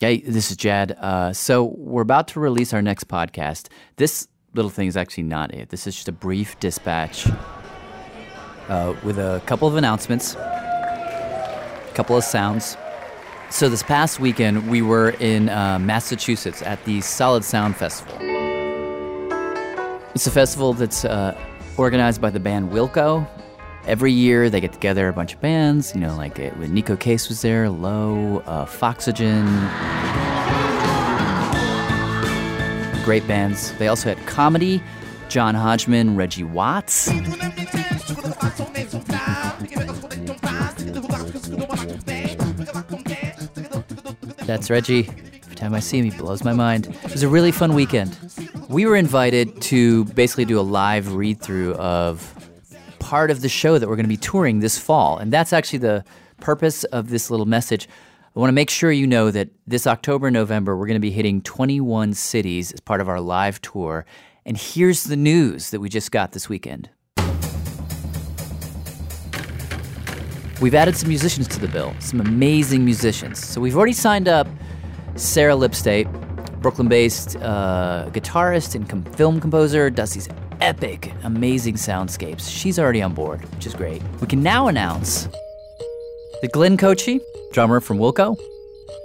Hey, this is Jad. Uh, so we're about to release our next podcast. This little thing is actually not it. This is just a brief dispatch uh, with a couple of announcements, a couple of sounds. So this past weekend, we were in uh, Massachusetts at the Solid Sound Festival. It's a festival that's uh, organized by the band Wilco. Every year they get together a bunch of bands, you know, like it, when Neko Case was there, Low, uh, Foxygen. Great bands. They also had comedy, John Hodgman, Reggie Watts. That's Reggie. Every time I see him, he blows my mind. It was a really fun weekend. We were invited to basically do a live read through of part of the show that we're going to be touring this fall. And that's actually the purpose of this little message. I want to make sure you know that this October, November, we're going to be hitting 21 cities as part of our live tour. And here's the news that we just got this weekend. We've added some musicians to the bill, some amazing musicians. So we've already signed up Sarah Lipstate, Brooklyn based uh, guitarist and com- film composer, does these epic, amazing soundscapes. She's already on board, which is great. We can now announce that Glenn Kotche, drummer from Wilco,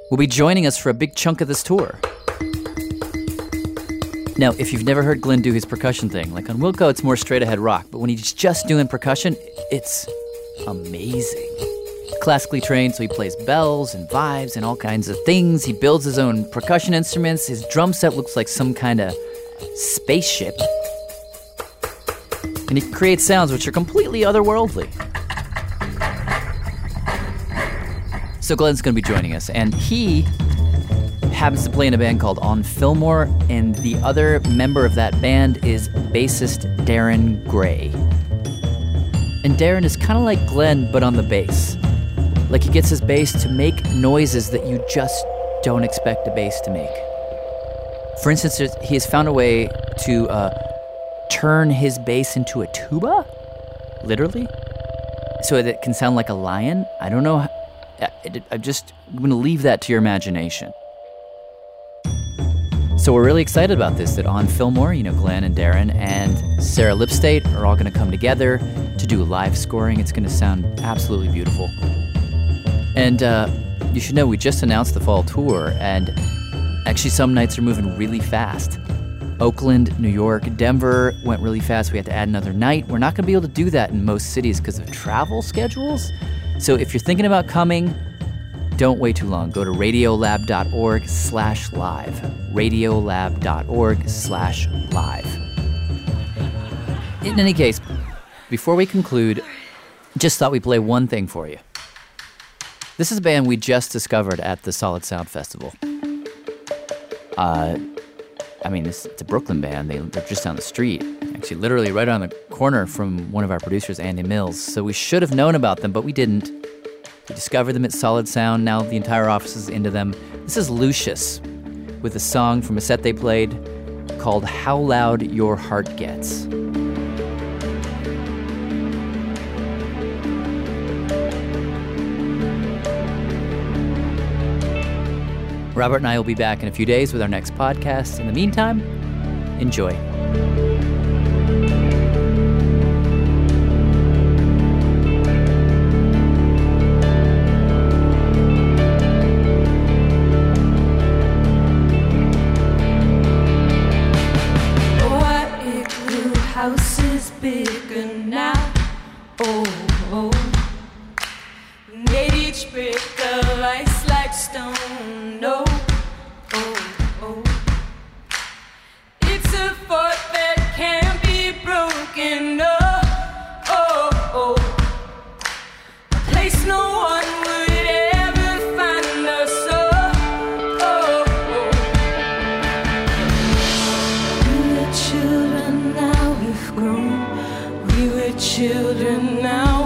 will be joining us for a big chunk of this tour. Now, if you've never heard Glenn do his percussion thing, like on Wilco, it's more straight ahead rock, but when he's just doing percussion, it's amazing. Classically trained, so he plays bells and vibes and all kinds of things. He builds his own percussion instruments. His drum set looks like some kind of spaceship. And he creates sounds which are completely otherworldly. So Glenn's going to be joining us, and he happens to play in a band called On Fillmore, and the other member of that band is bassist Darin Gray. And Darin is kind of like Glenn, but on the bass. Like he gets his bass to make noises that you just don't expect a bass to make. For instance, he has found a way to uh, turn his bass into a tuba, literally, so that it can sound like a lion. I don't know. I'm just going to leave that to your imagination. So we're really excited about this. That on Fillmore, you know, Glenn and Darin and Sarah Lipstate are all going to come together to do live scoring. It's going to sound absolutely beautiful. And uh, you should know we just announced the fall tour, and actually some nights are moving really fast. Oakland, New York, Denver went really fast. We had to add another night. We're not going to be able to do that in most cities because of travel schedules. So if you're thinking about coming, don't wait too long. Go to radiolab.org slash live. Radiolab.org slash live. In any case, before we conclude, just thought we'd play one thing for you. This is a band we just discovered at the Solid Sound Festival. Uh, I mean, it's, it's a Brooklyn band. They, they're just down the street, actually, literally right on the corner from one of our producers, Andy Mills. So we should have known about them, but we didn't. We discovered them at Solid Sound. Now the entire office is into them. This is Lucius with a song from a set they played called How Loud Your Heart Gets. Robert and I will be back in a few days with our next podcast. In the meantime, enjoy. children now.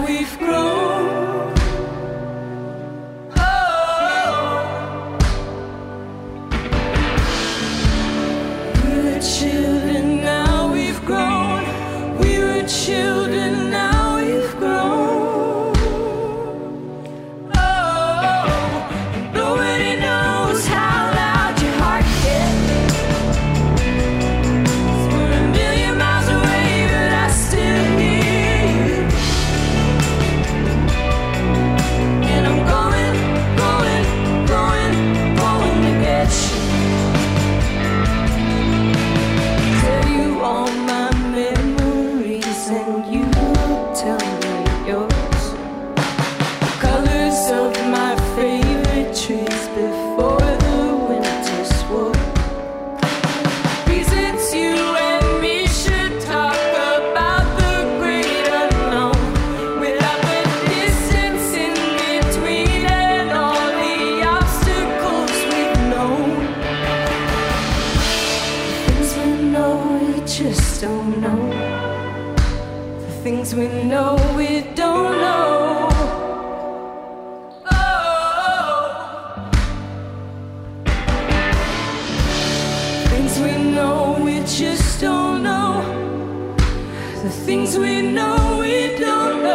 just don't know the things we know we don't know. Oh. Things we know we just don't know the things we know we don't know.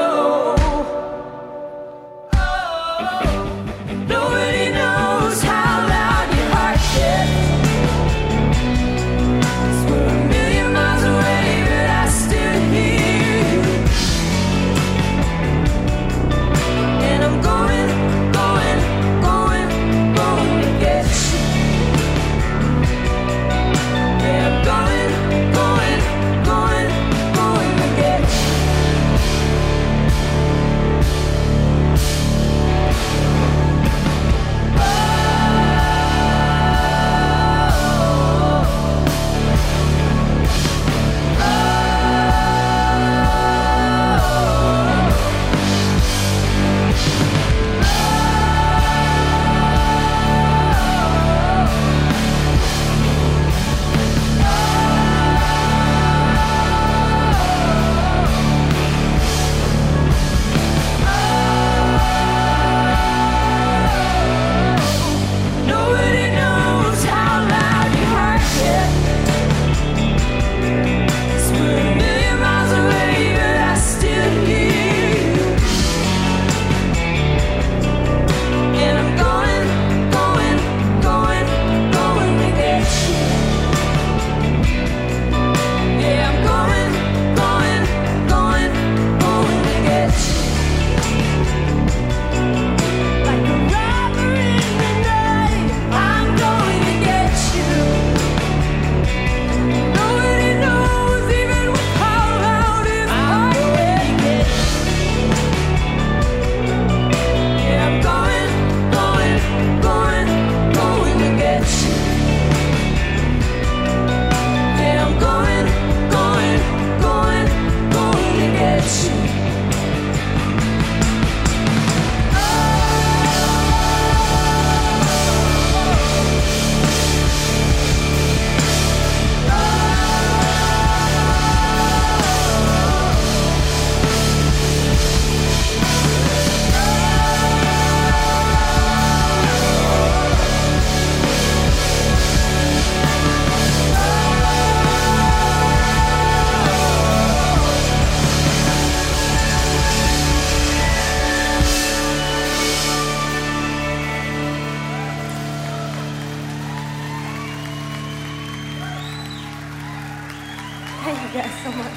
guys so much.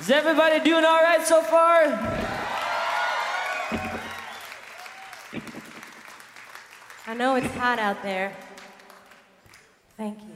Is everybody doing all right so far? I know it's hot out there. Thank you.